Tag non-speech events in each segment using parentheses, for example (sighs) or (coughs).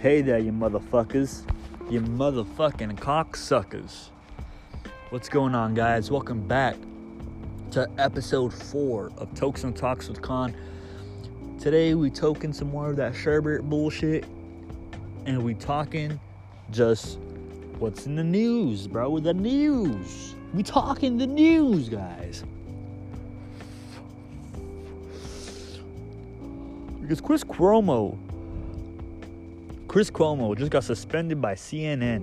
hey there, you motherfuckers. You motherfucking cocksuckers. What's going on, guys? Welcome back to episode four of Tokes and Talks with Khan. Today, we token some more of that sherbet bullshit, and we talking just what's in the news, bro. The news. We talking the news, guys. Because Chris Cuomo Chris Cuomo just got suspended by CNN.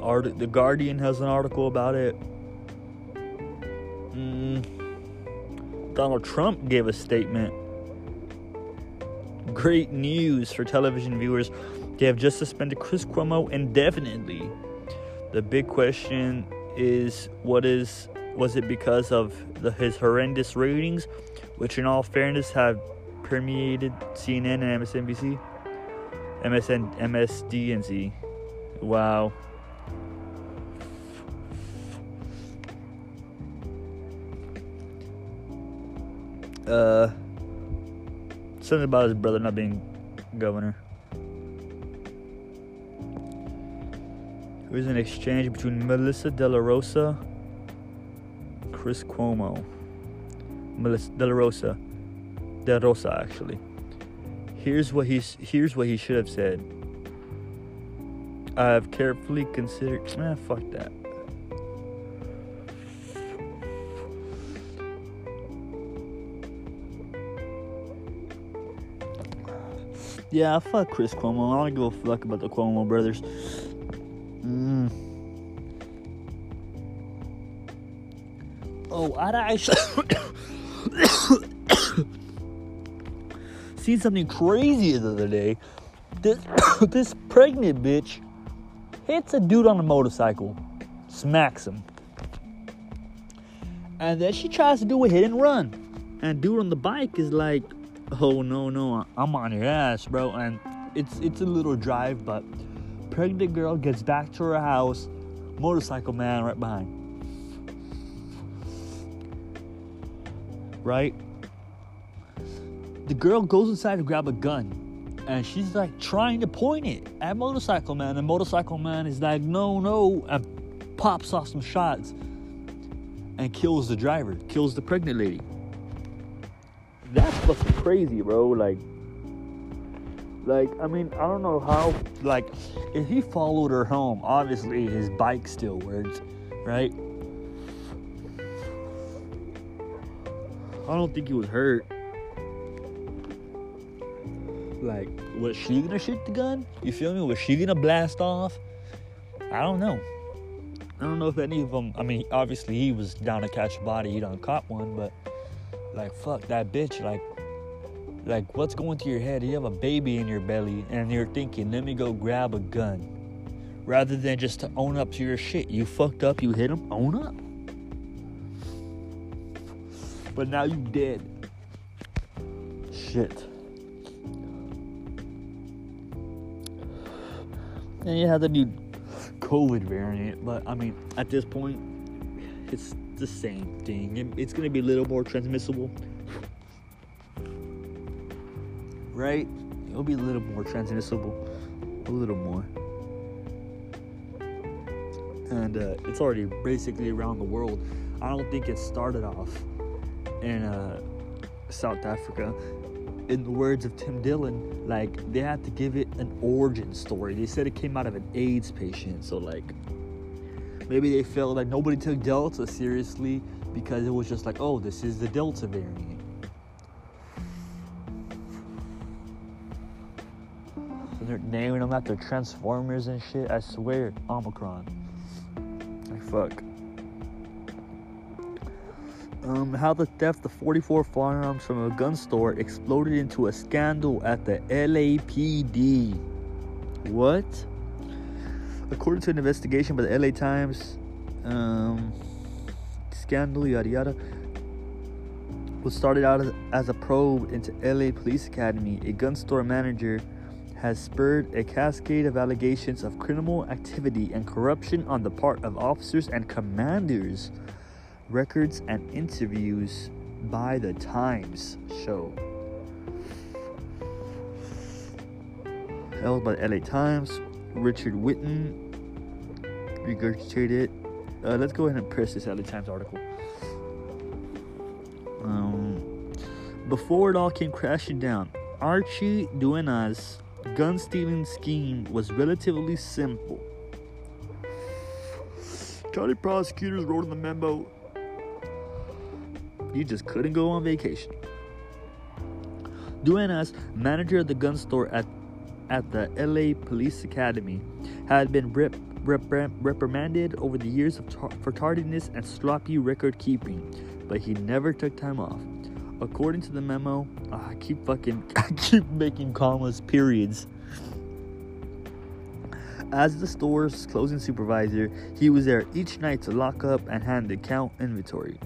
Art- the Guardian has an article about it. Mm. Donald Trump gave a statement. Great news for television viewers. They have just suspended Chris Cuomo indefinitely. The big question is what is was it because of the, his horrendous ratings, which in all fairness have permeated CNN and MSNBC, MSN, MSDNC. Wow. Uh, something about his brother not being governor. It was an exchange between Melissa De La Rosa, Chris Cuomo. Melissa De La Rosa De Rosa actually. Here's what he's here's what he should have said. I have carefully considered man, fuck that. Yeah, I fuck Chris Cuomo. I don't give a fuck about the Cuomo brothers. Mm. Oh, I'd actually seen something crazy the other day. This, (coughs) this pregnant bitch hits a dude on a motorcycle, smacks him. And then she tries to do a hit and run. And dude on the bike is like, oh no, no, I'm on your ass, bro. And it's it's a little drive, but pregnant girl gets back to her house, motorcycle man right behind. Right? The girl goes inside to grab a gun and she's like trying to point it at motorcycle man and motorcycle man is like no no and pops off some shots and kills the driver kills the pregnant lady. That's fucking crazy bro like like i mean i don't know how like if he followed her home obviously his bike still works right? I don't think he was hurt like, was she gonna shoot the gun? You feel me? Was she gonna blast off? I don't know. I don't know if any of them. I mean, obviously he was down to catch a body. He done caught one, but like, fuck that bitch. Like, like what's going through your head? You have a baby in your belly, and you're thinking, let me go grab a gun, rather than just to own up to your shit. You fucked up. You hit him. Own up. But now you dead. Shit. And you have the new COVID variant, but I mean, at this point, it's the same thing. It's going to be a little more transmissible, right? It'll be a little more transmissible, a little more. And uh, it's already basically around the world. I don't think it started off in uh, South Africa in the words of Tim Dillon, like they had to give it an origin story. They said it came out of an AIDS patient, so like maybe they felt like nobody took Delta seriously because it was just like, oh, this is the Delta variant. So they're naming them after Transformers and shit. I swear, Omicron. Like fuck um, how the theft of 44 firearms from a gun store exploded into a scandal at the LAPD. What? According to an investigation by the LA Times, um, scandal yada yada was started out as, as a probe into LA Police Academy. A gun store manager has spurred a cascade of allegations of criminal activity and corruption on the part of officers and commanders records and interviews by the Times show. held by the LA Times. Richard Winton regurgitated. Uh, let's go ahead and press this LA Times article. Um, before it all came crashing down, Archie Duenas' gun stealing scheme was relatively simple. County prosecutors wrote in the memo you just couldn't go on vacation. Duenas, manager of the gun store at, at the LA Police Academy, had been rep, rep, reprimanded over the years tar- for tardiness and sloppy record keeping, but he never took time off. According to the memo, oh, I keep fucking, (laughs) I keep making commas, periods. As the store's closing supervisor, he was there each night to lock up and hand the count inventory,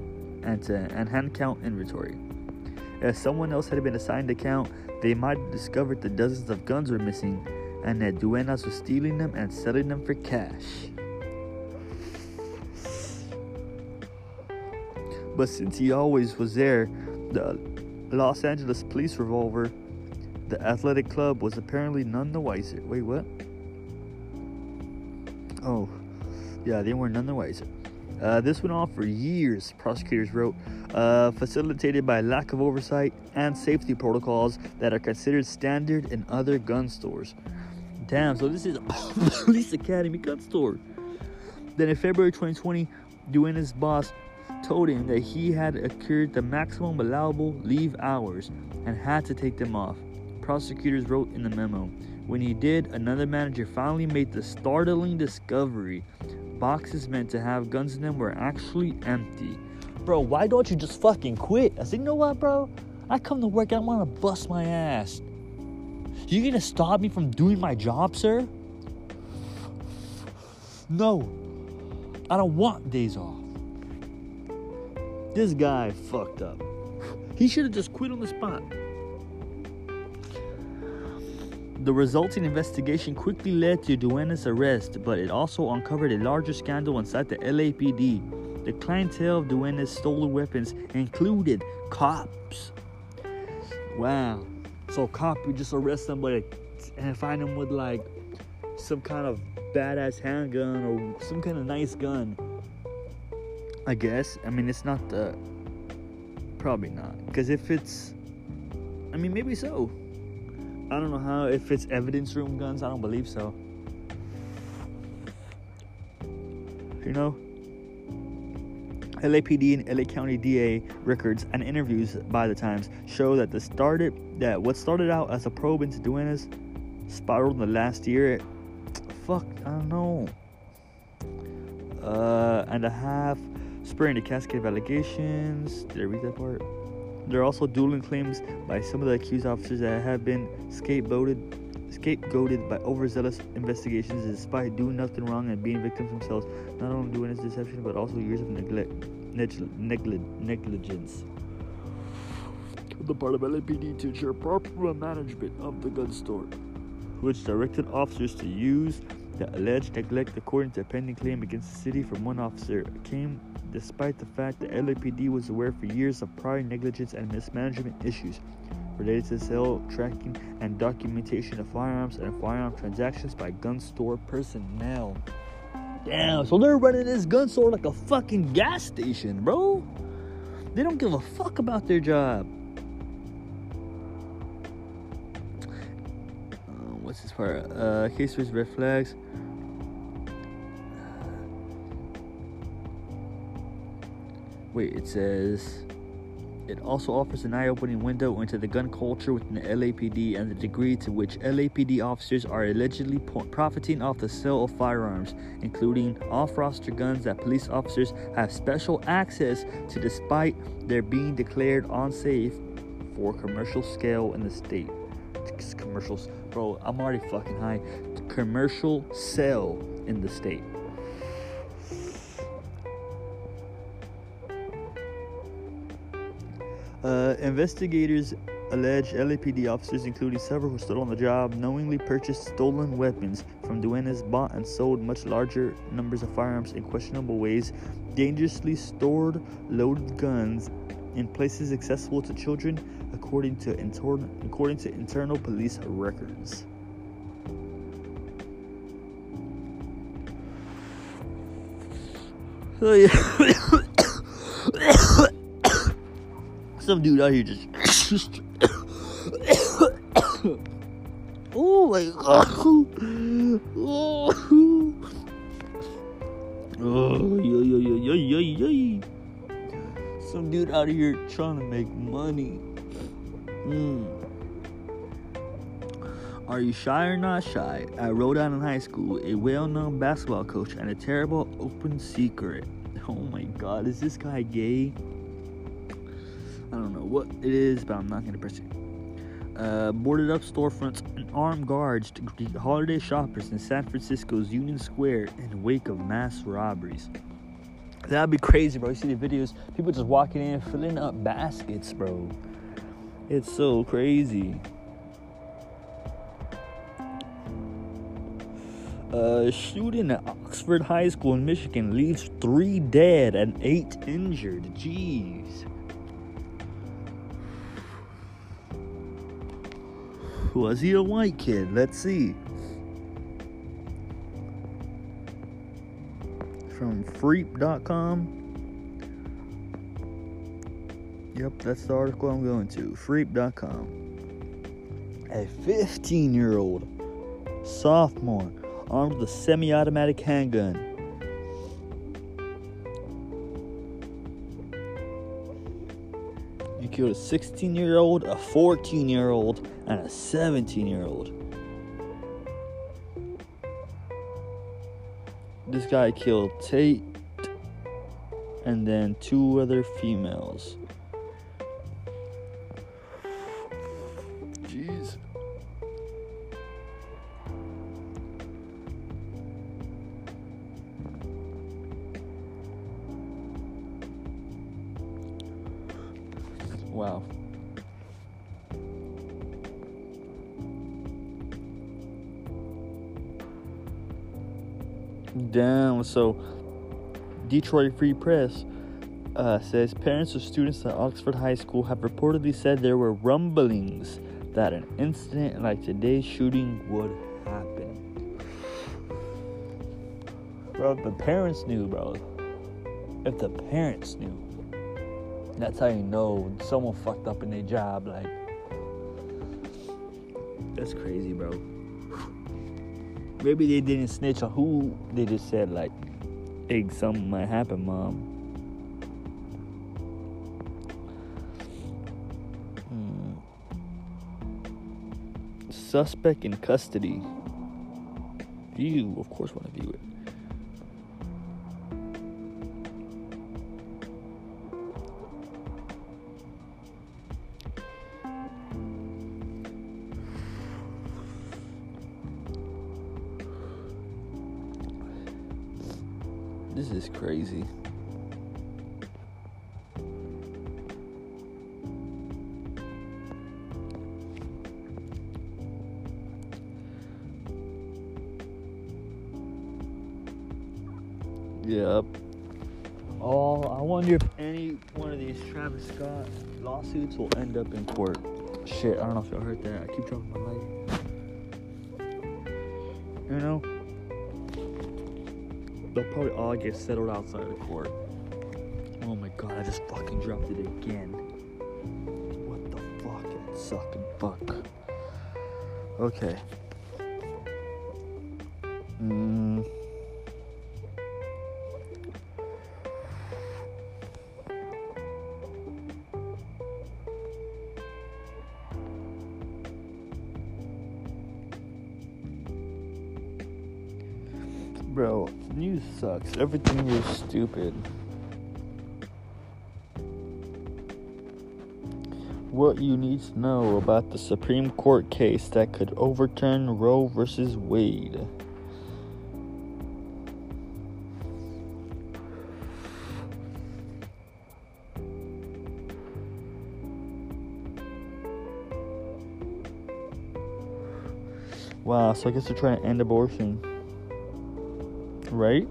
and to and hand count inventory. If someone else had been assigned the count, they might have discovered that dozens of guns were missing, and that Duenas was stealing them and selling them for cash. But since he always was there, the Los Angeles police revolver, the athletic club was apparently none the wiser. Wait, what? Oh, yeah, they were none the wiser. Uh, this went on for years, prosecutors wrote, uh, facilitated by lack of oversight and safety protocols that are considered standard in other gun stores. Damn, so this is a (laughs) police academy gun store. Then in February 2020, Duenas' boss told him that he had accrued the maximum allowable leave hours and had to take them off. Prosecutors wrote in the memo. When he did, another manager finally made the startling discovery boxes meant to have guns in them were actually empty. Bro, why don't you just fucking quit? I said, you know what, bro? I come to work, and I want to bust my ass. You gonna stop me from doing my job, sir? No. I don't want days off. This guy fucked up. He should have just quit on the spot. The resulting investigation quickly led to Duenas' arrest, but it also uncovered a larger scandal inside the LAPD. The clientele of Duenas' stolen weapons included cops. Wow. So cop would just arrest somebody and find them with like some kind of badass handgun or some kind of nice gun. I guess. I mean, it's not the. Probably not. Because if it's. I mean, maybe so. I don't know how if it's evidence room guns. I don't believe so. You know, LAPD and LA County DA records and interviews by the Times show that the started that what started out as a probe into Duenas spiraled in the last year. Fuck, I don't know. Uh, and a half, spurring a cascade of allegations. Did I read that part? There are also dueling claims by some of the accused officers that have been scapegoated scapegoated by overzealous investigations despite doing nothing wrong and being victims themselves, not only doing this deception but also years of neglect, negligence. The part of LAPD to ensure proper management of the gun store, which directed officers to use the alleged neglect according to a pending claim against the city from one officer came despite the fact that LAPD was aware for years of prior negligence and mismanagement issues related to the sale, tracking, and documentation of firearms and firearm transactions by gun store personnel. Damn, so they're running this gun store like a fucking gas station, bro. They don't give a fuck about their job. What's this part? Uh, with red flags. Wait, it says it also offers an eye opening window into the gun culture within the LAPD and the degree to which LAPD officers are allegedly profiting off the sale of firearms, including off roster guns that police officers have special access to despite their being declared unsafe for commercial scale in the state. Commercials, bro, I'm already fucking high. Commercial sale in the state. Uh, investigators allege LAPD officers, including several who stood on the job, knowingly purchased stolen weapons from Duenas, bought and sold much larger numbers of firearms in questionable ways, dangerously stored loaded guns in places accessible to children, according to, inter- according to internal police records. So (coughs) yeah. Some dude out here just. just (coughs) oh my god. Oh, oh yo, yo, yo, yo, yo, yo. Some dude out here trying to make money. Mm. Are you shy or not shy? At Rhode Island High School, a well known basketball coach and a terrible open secret. (laughs) Oh my god, is this guy gay? I don't know what it is, but I'm not gonna press it. Uh, boarded up storefronts and armed guards to greet holiday shoppers in San Francisco's Union Square in wake of mass robberies. That'd be crazy, bro. You see the videos, people just walking in, filling up baskets, bro. It's so crazy. A shooting at Oxford High School in Michigan leaves three dead and eight injured. Jeez. Was he a white kid? Let's see. From freep.com. Yep, that's the article I'm going to. Freep.com. A 15 year old sophomore armed with a semi automatic handgun. You killed a 16 year old, a 14 year old, and a 17 year old. This guy killed Tate and then two other females. So, Detroit Free Press uh, says parents of students at Oxford High School have reportedly said there were rumblings that an incident like today's shooting would happen. Bro, the parents knew, bro. If the parents knew. That's how you know someone fucked up in their job. Like, that's crazy, bro. Maybe they didn't snitch on who. They just said like, "Hey, something might happen, mom." Hmm. Suspect in custody. You, of course, want to view it. Up in court. Shit, I don't know if y'all heard that. I keep dropping my light. You know? They'll probably all get settled outside of court. Oh my god, I just fucking dropped it again. What the fuck? It sucking fuck. Okay. Mm. Sucks. Everything is stupid. What you need to know about the Supreme Court case that could overturn Roe versus Wade. Wow, so I guess they're trying to end abortion. Right?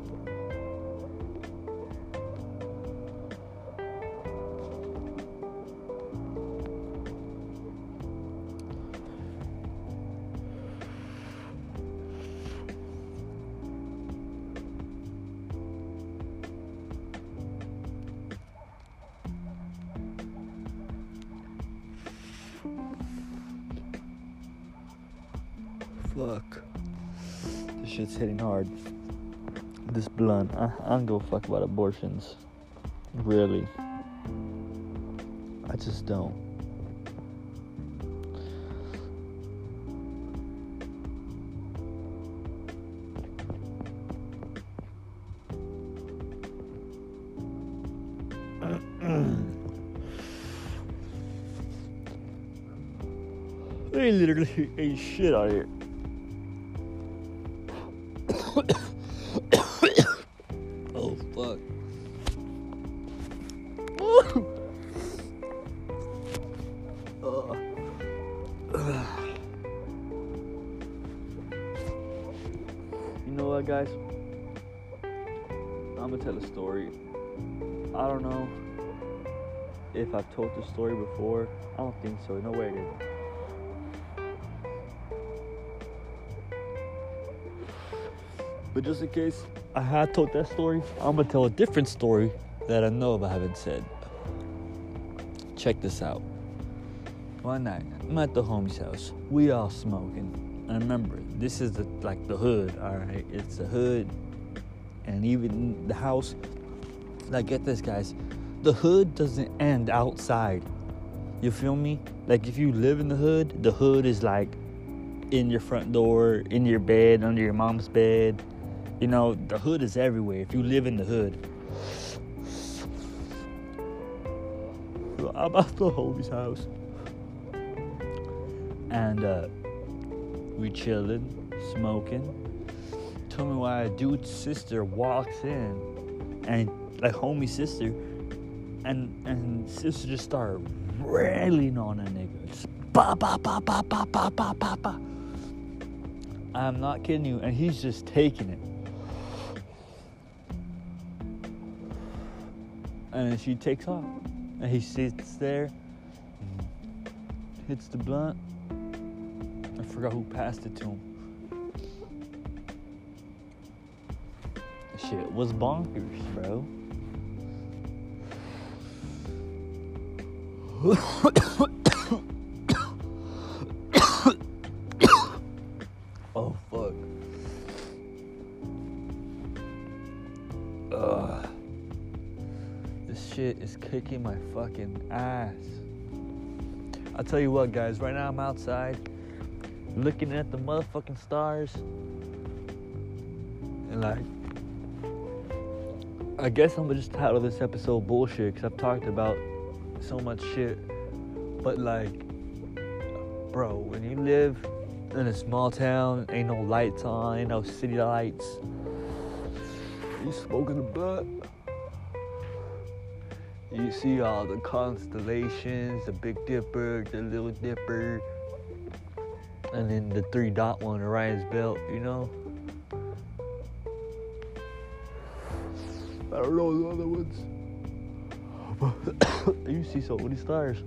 Hard. This blunt. I, I don't give a fuck about abortions. Really. I just don't. (clears throat) they literally ate shit out of here. If I've told this story before. I don't think so. No way I did. But just in case I had told that story, I'm gonna tell a different story that I know if I haven't said. Check this out. One night, I'm at the homie's house. We all smoking. And remember, this is the, like the hood, all right? It's the hood, and even the house. Like, get this, guys. The hood doesn't end outside. You feel me? Like, if you live in the hood, the hood is like in your front door, in your bed, under your mom's bed. You know, the hood is everywhere if you live in the hood. I'm at the homie's house. And uh, we chilling, smoking. Tell me why a dude's sister walks in and like homie sister and and sister just started railing on a nigga. Just ba ba ba ba ba ba ba ba ba. I'm not kidding you, and he's just taking it. And then she takes off. And he sits there, hits the blunt. I forgot who passed it to him. Shit was bonkers, bro. (coughs) oh fuck. Ugh. This shit is kicking my fucking ass. I'll tell you what, guys, right now I'm outside looking at the motherfucking stars. And like, I guess I'm gonna just title this episode bullshit because I've talked about so much shit. But like, bro, when you live in a small town, ain't no lights on, ain't no city lights. You smoking a butt. You see all the constellations, the Big Dipper, the Little Dipper, and then the three dot one, Orion's Belt, you know? I don't know the other ones. (coughs) You see so many stars.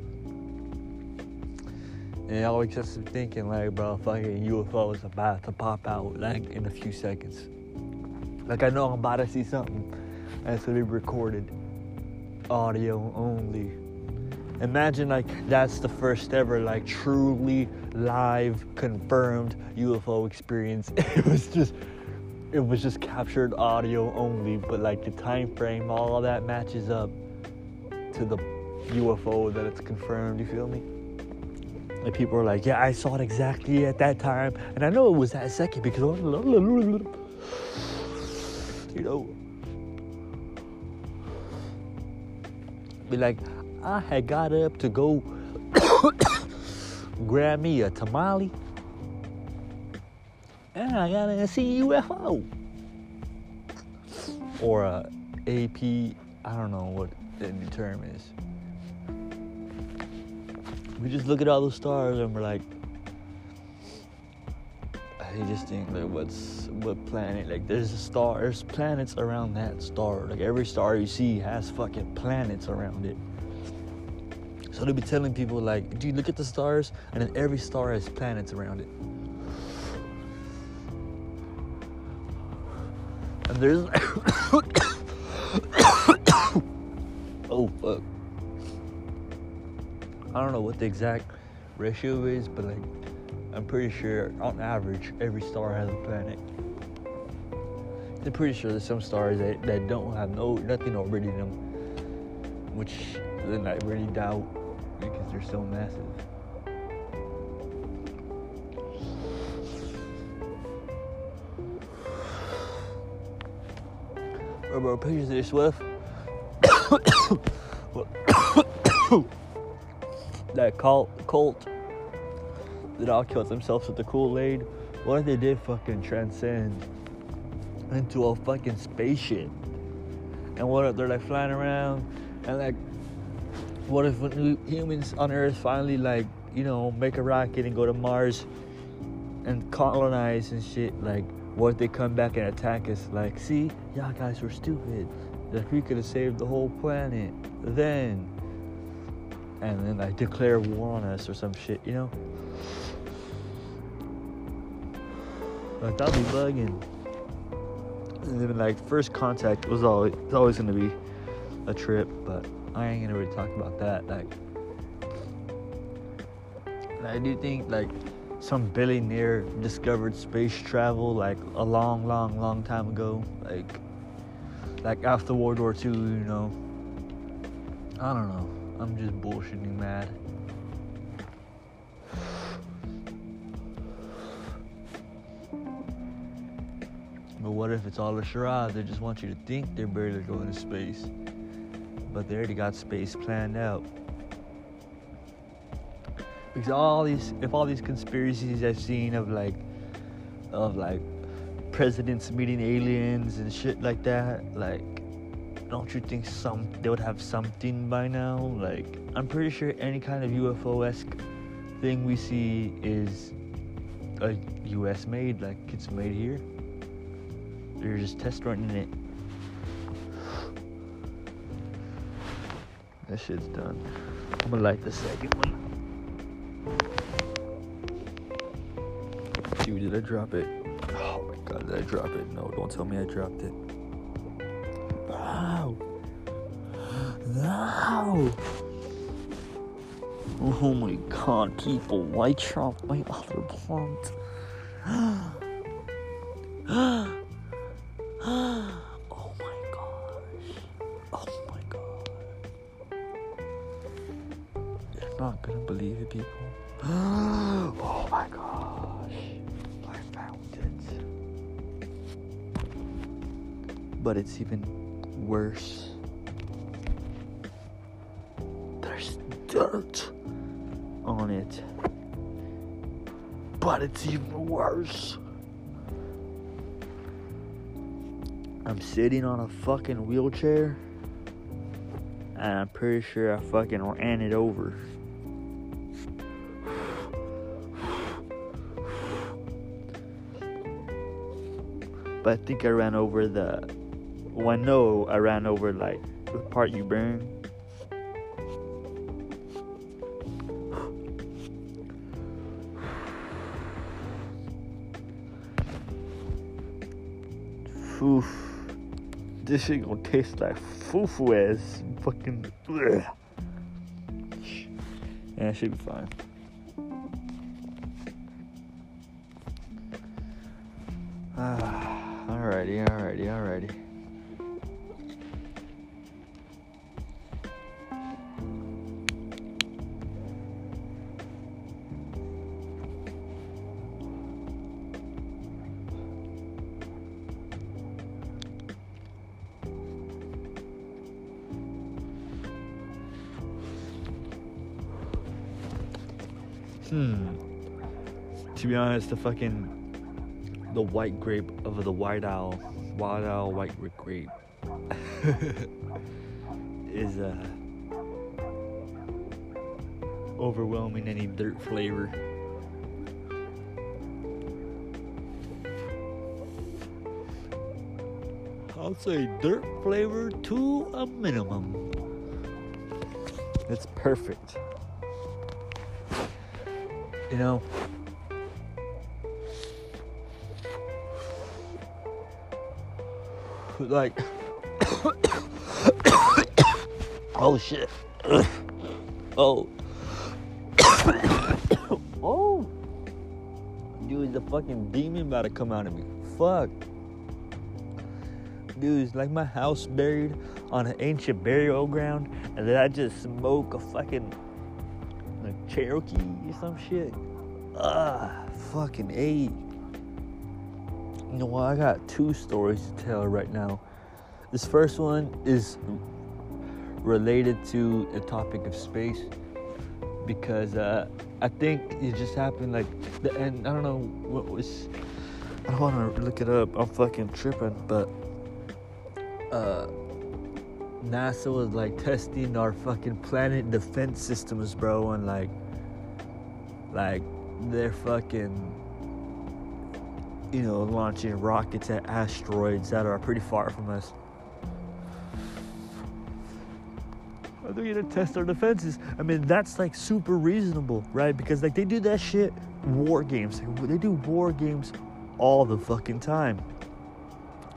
And I was just thinking like, bro, fucking UFO is about to pop out like in a few seconds. Like I know I'm about to see something that's gonna be recorded, audio only. Imagine like that's the first ever like truly live confirmed UFO experience. (laughs) It was just it was just captured audio only, but like the time frame, all of that matches up to the UFO that it's confirmed, you feel me? And people are like, yeah, I saw it exactly at that time. And I know it was that second because, you know, be like, I had got up to go (coughs) grab me a tamale. And I got to see UFO. Or a AP, I don't know what the term is we just look at all those stars and we're like I just think like what's what planet like there's a star there's planets around that star like every star you see has fucking planets around it so they'll be telling people like dude look at the stars and then every star has planets around it and there's oh fuck I don't know what the exact ratio is, but like I'm pretty sure, on average, every star has a planet. I'm pretty sure there's some stars that, that don't have no nothing already in them, which then I really doubt because they're so massive. Remember pictures of this with (coughs) that cult cult that all killed themselves with the Kool-Aid. What if they did fucking transcend into a fucking spaceship? And what if they're like flying around and like what if humans on Earth finally like, you know, make a rocket and go to Mars and colonize and shit? Like, what if they come back and attack us? Like, see, y'all guys were stupid. Like we could have saved the whole planet then. And then like declare war on us or some shit, you know? Like that'd be bugging. And then like first contact was always always gonna be a trip, but I ain't gonna really talk about that. Like I do think like some billionaire discovered space travel like a long, long, long time ago. Like like after World War II, you know. I don't know. I'm just bullshitting mad. But what if it's all a charade? They just want you to think they're barely going to space. But they already got space planned out. Because all these if all these conspiracies I've seen of like of like presidents meeting aliens and shit like that, like don't you think some they would have something by now? Like I'm pretty sure any kind of UFO esque thing we see is a US made, like it's made here. They're just test running it. That shit's done. I'm gonna light the second one. Dude, did I drop it? Oh god, did I drop it? No, don't tell me I dropped it. Wow. Wow. Oh my god, people, why chop my other plant? But it's even worse. There's dirt on it. But it's even worse. I'm sitting on a fucking wheelchair and I'm pretty sure I fucking ran it over. but I think I ran over the. Well, I know I ran over like the part you burn. Oof. This shit gonna taste like fufu ass fucking. Yeah, it should be fine. Hmm. To be honest, the fucking the white grape of the white owl, wild owl white grape (laughs) is uh, overwhelming any dirt flavor. I'll say dirt flavor to a minimum. It's perfect. You know, like (coughs) oh shit (coughs) oh (coughs) oh dude, the fucking demon about to come out of me. Fuck. Dude, it's like my house buried on an ancient burial ground, and then I just smoke a fucking Cherokee or some shit. Ah, fucking eight. You know what? I got two stories to tell right now. This first one is related to the topic of space because uh, I think it just happened like, the, and I don't know what was. I don't want to look it up. I'm fucking tripping, but uh, NASA was like testing our fucking planet defense systems, bro, and like, like they're fucking, you know, launching rockets at asteroids that are pretty far from us. they're gonna test our defenses. I mean, that's like super reasonable, right? Because like they do that shit war games. They do war games all the fucking time.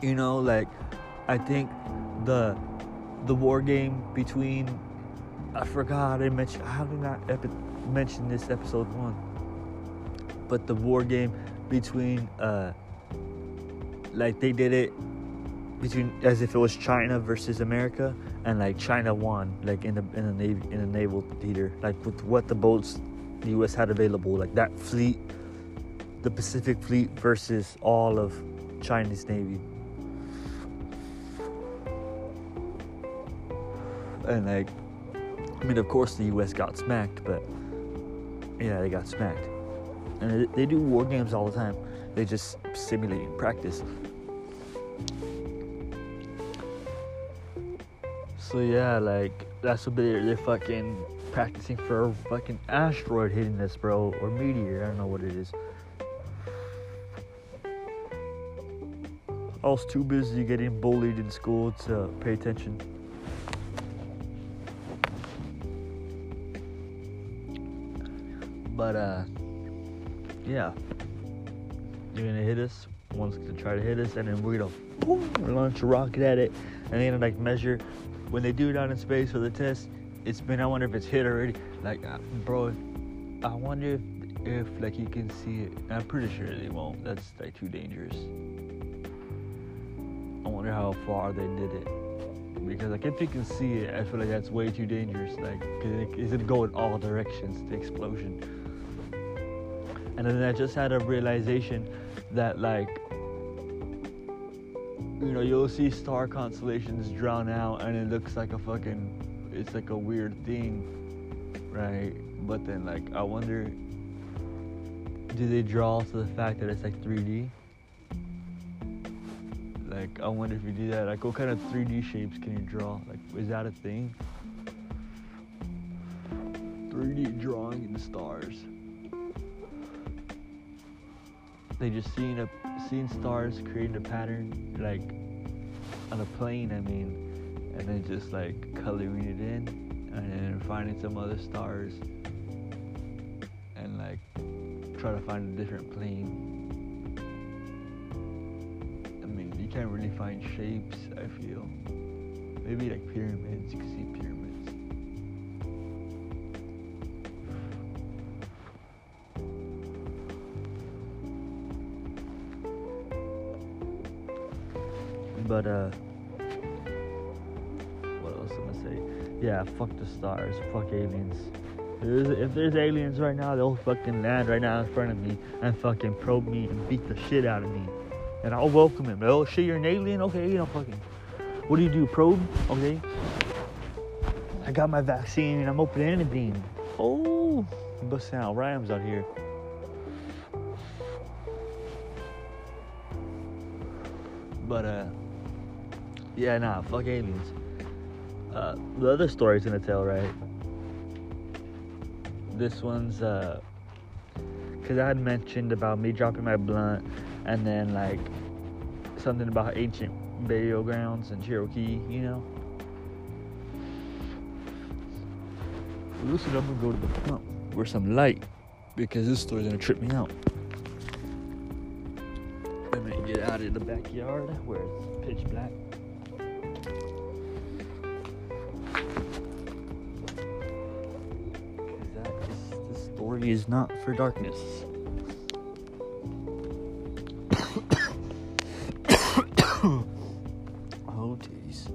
You know, like I think the the war game between I forgot I mentioned how did I epi- mention this episode one, but the war game between uh like they did it between as if it was China versus America, and like China won, like in the in the navy in the naval theater, like with what the boats the U.S. had available, like that fleet, the Pacific Fleet versus all of Chinese navy, and like, I mean, of course the U.S. got smacked, but yeah, they got smacked, and they, do war games all the time. They just simulate and practice. So yeah, like that's what they're they're fucking practicing for a fucking asteroid hitting us, bro, or meteor. I don't know what it is. I was too busy getting bullied in school to pay attention. But uh, yeah, you're gonna hit us. One's gonna try to hit us, and then we're gonna boom, launch a rocket at it, and then like measure when they do it out in space for the test, it's been. I wonder if it's hit already. Like, uh, bro, I wonder if, if like you can see it. I'm pretty sure they won't. That's like too dangerous. I wonder how far they did it. Because like if you can see it, I feel like that's way too dangerous. Like, cause it, it's gonna go in all directions. The explosion. And then I just had a realization that like you know, you'll see star constellations drown out and it looks like a fucking, it's like a weird thing, right? But then, like, I wonder, do they draw to the fact that it's like 3D? Like, I wonder if you do that. Like, what kind of 3D shapes can you draw? Like, is that a thing? 3D drawing in the stars. They just seen a seeing stars, creating a pattern, like on a plane, I mean, and then just like coloring it in, and then finding some other stars, and like try to find a different plane. I mean, you can't really find shapes. I feel maybe like pyramids. You can see pyramids. But uh, what else am I say? Yeah, fuck the stars, fuck aliens. There's, if there's aliens right now, they'll fucking land right now in front of me and fucking probe me and beat the shit out of me. And I'll welcome him. Oh shit, you're an alien? Okay, you know, fucking. What do you do? Probe? Okay. I got my vaccine and I'm open to anything. Oh, busting out rhymes out here. But uh. Yeah, nah, fuck aliens. Uh, the other story's gonna tell, right? This one's, uh, cause I had mentioned about me dropping my blunt and then, like, something about ancient burial grounds and Cherokee, you know? Listen, I'm gonna go to the front where some light because this story's gonna trip me out. Let me get out of the backyard where it's pitch black. poverty is not for darkness. oh, jeez.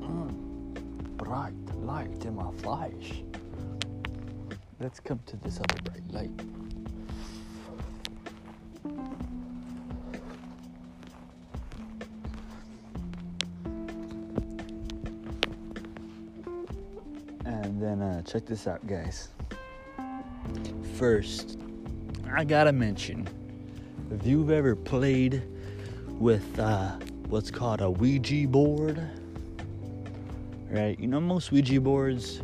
Mm. Bright light in my flesh. Let's come to this other bright light. Check this out, guys. First, I gotta mention if you've ever played with uh, what's called a Ouija board, right? You know, most Ouija boards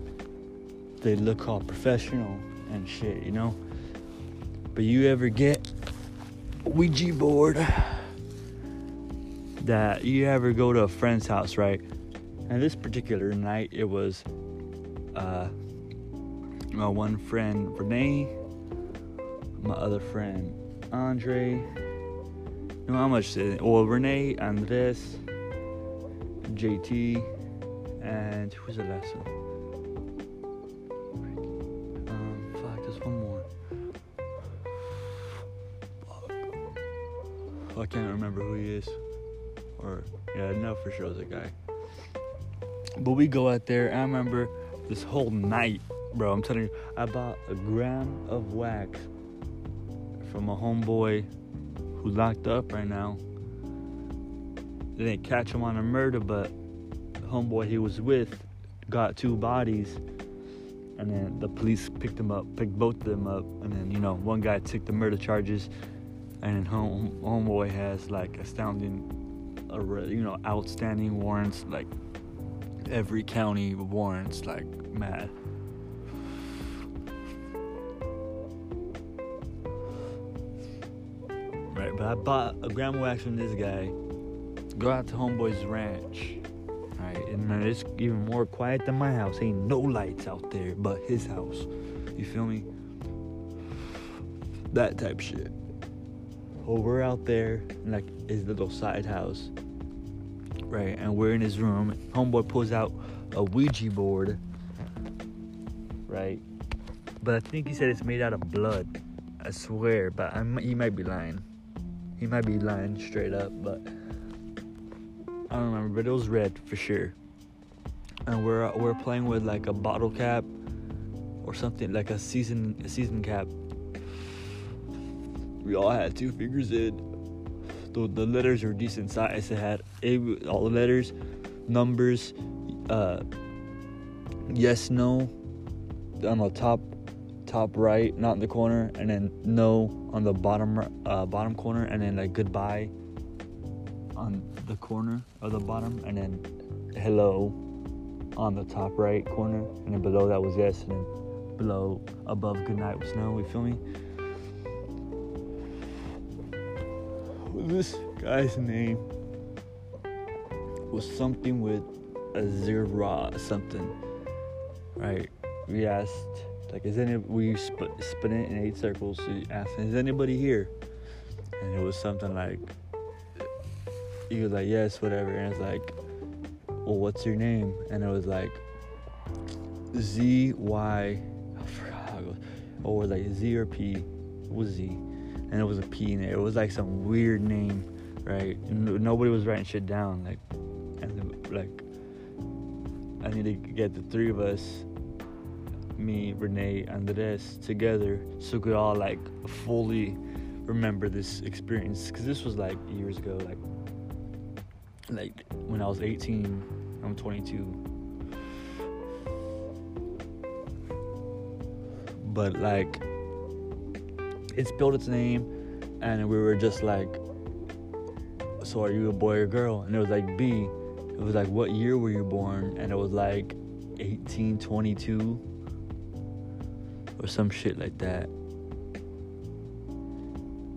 they look all professional and shit, you know. But you ever get Ouija board that you ever go to a friend's house, right? And this particular night, it was uh, my one friend Renee, my other friend Andre. Know how much? Well, Renee, Andres, JT, and who's the last one? Um, fuck, one more. I can't remember who he is. Or, yeah, I know for sure it's a guy. But we go out there, I remember this whole night, bro. I'm telling you, I bought a gram of wax from a homeboy who locked up right now. They didn't catch him on a murder, but the homeboy he was with got two bodies. And then the police picked them up, picked both of them up, and then you know one guy took the murder charges, and then home homeboy has like astounding, uh, you know, outstanding warrants, like every county warrants, like mad. But I bought a gram wax from this guy. Go out to Homeboy's ranch. Right, and then it's even more quiet than my house. Ain't no lights out there but his house. You feel me? (sighs) That type shit. Well, we're out there, in like his little side house. Right, and we're in his room. Homeboy pulls out a Ouija board. Right, but I think he said it's made out of blood. I swear, but I he might be lying. He might be lying straight up, but I don't remember. But it was red for sure. And we're we're playing with like a bottle cap or something like a season a season cap. We all had two fingers in. The, the letters were decent size. It had a, all the letters, numbers, uh, yes, no on the top top right, not in the corner, and then no on the bottom uh, bottom corner, and then like goodbye on the corner of the bottom, and then hello on the top right corner, and then below that was yes, and then below above goodnight was no. You feel me? This guy's name was something with a zero something, right? We asked like, is any we spin it in eight circles? So you is anybody here? And it was something like, he was like, yes, whatever. And it's like, well, what's your name? And it was like, Z Y. I forgot. Or like Z or P. It was Z, and it was a P in it. It was like some weird name, right? Nobody was writing shit down. Like, and like, I need to get the three of us me, Renee, and the rest together so we could all like fully remember this experience because this was like years ago, like like when I was 18, I'm 22. But like it spilled its name and we were just like so are you a boy or girl? And it was like B. It was like what year were you born? And it was like 1822 or some shit like that.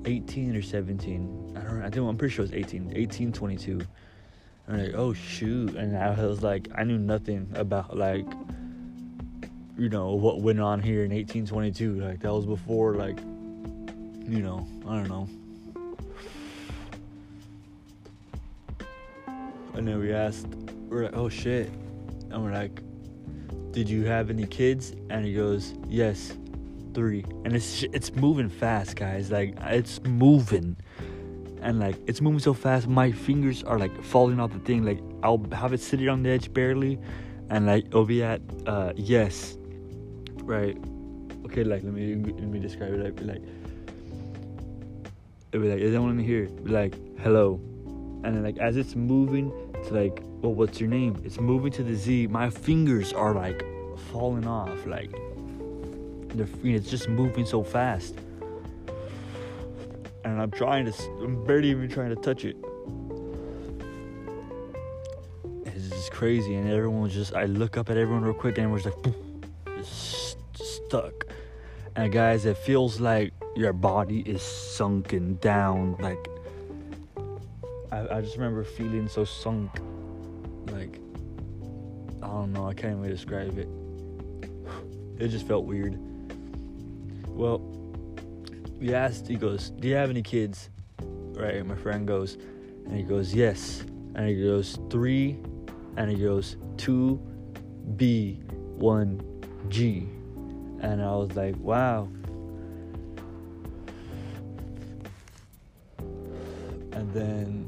18 or 17. I don't know. I think I'm pretty sure it was 18. 18, 22. And I'm like, oh shoot. And I was like, I knew nothing about like, you know, what went on here in 1822. Like that was before like, you know, I don't know. And then we asked, we're like, oh shit. And we're like, did you have any kids? And he goes, yes, three. And it's it's moving fast, guys. Like it's moving. and like it's moving so fast my fingers are like falling off the thing like i'll have it sitting on the edge barely and like it'll be at uh yes right okay like let me let me describe it like like it'll be like is anyone here like hello and then like as it's moving to like well what's your name it's moving to the z my fingers are like falling off like the it's just moving so fast and I'm trying to, I'm barely even trying to touch it. It's just crazy, and everyone was just, I look up at everyone real quick, and everyone's like, just stuck. And guys, it feels like your body is sunken down. Like, I, I just remember feeling so sunk. Don't know, I can't even describe it. It just felt weird. Well, we asked, he goes, Do you have any kids? Right, and my friend goes, and he goes, Yes. And he goes, Three, and he goes, Two, B, one, G. And I was like, Wow. And then,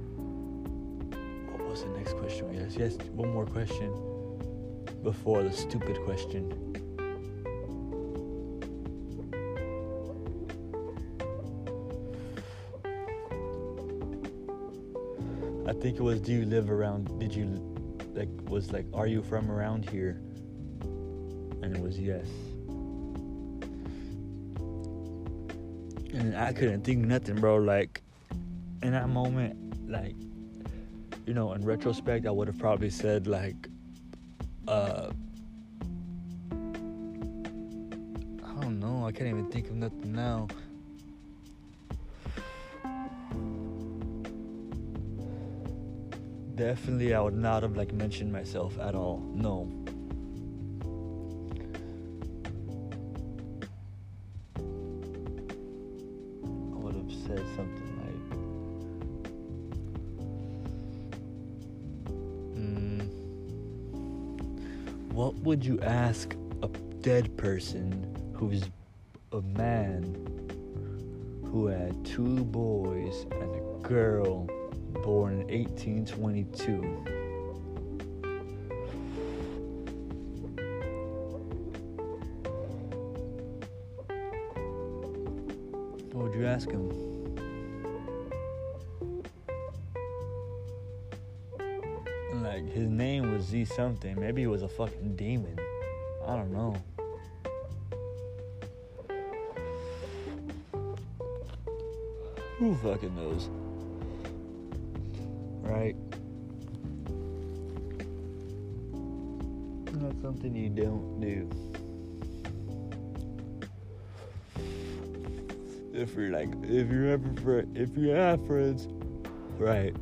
what was the next question we asked? Yes, one more question before the stupid question. I think it was do you live around did you like was like are you from around here? And it was yes. And I couldn't think nothing, bro. Like in that moment, like you know, in retrospect, I would have probably said like, uh, I don't know. I can't even think of nothing now. definitely I would not have like mentioned myself at all. No. Would you ask a dead person who's a man who had two boys and a girl born in 1822. Something. Maybe he was a fucking demon. I don't know. Who fucking knows? right? That's something you don't do. If you're like, if you're ever, if you have friends, right?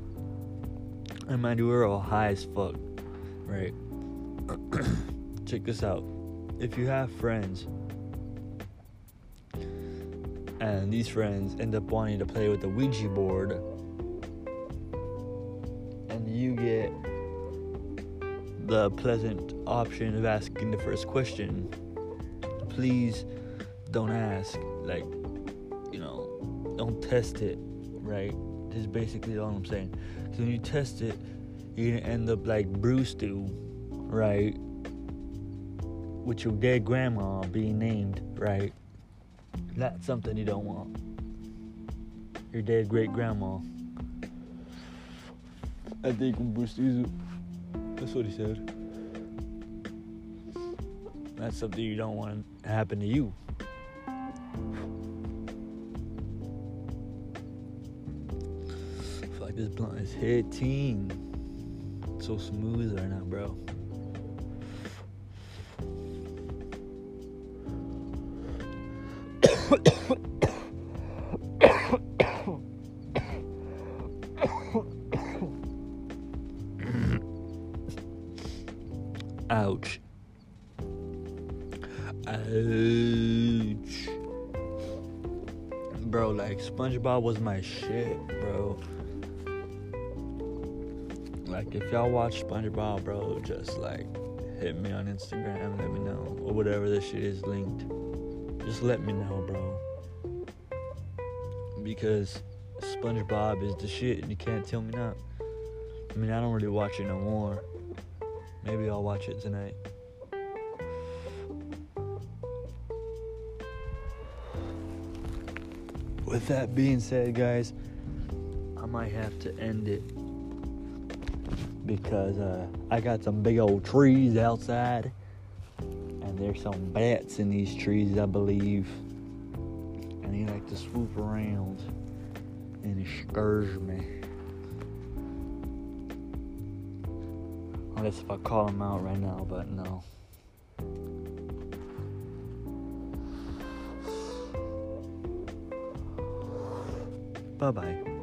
And mind you, we're all high as fuck, right? (clears throat) Check this out. If you have friends, and these friends end up wanting to play with the Ouija board and you get the pleasant option of asking the first question, please don't ask. Like, you know, don't test it, right? This is basically all I'm saying. Because when you test it, you're gonna end up like Bruce do, right? With your dead grandma being named, right? That's something you don't want. Your dead great grandma. I think Bruce Lee that's what he said. That's something you don't want to happen to you. Like this blunt is hitting. So smooth right now, bro. Ouch. Ouch. Bro, like SpongeBob was my shit, bro. Like if y'all watch SpongeBob, bro, just like hit me on Instagram, let me know. Or whatever this shit is linked. Just let me know, bro. Because SpongeBob is the shit, and you can't tell me not. I mean, I don't really watch it no more. Maybe I'll watch it tonight. With that being said, guys, I might have to end it because uh, I got some big old trees outside, and there's some bats in these trees, I believe, and they like to swoop around and scares me. Unless if I call them out right now, but no. Bye bye.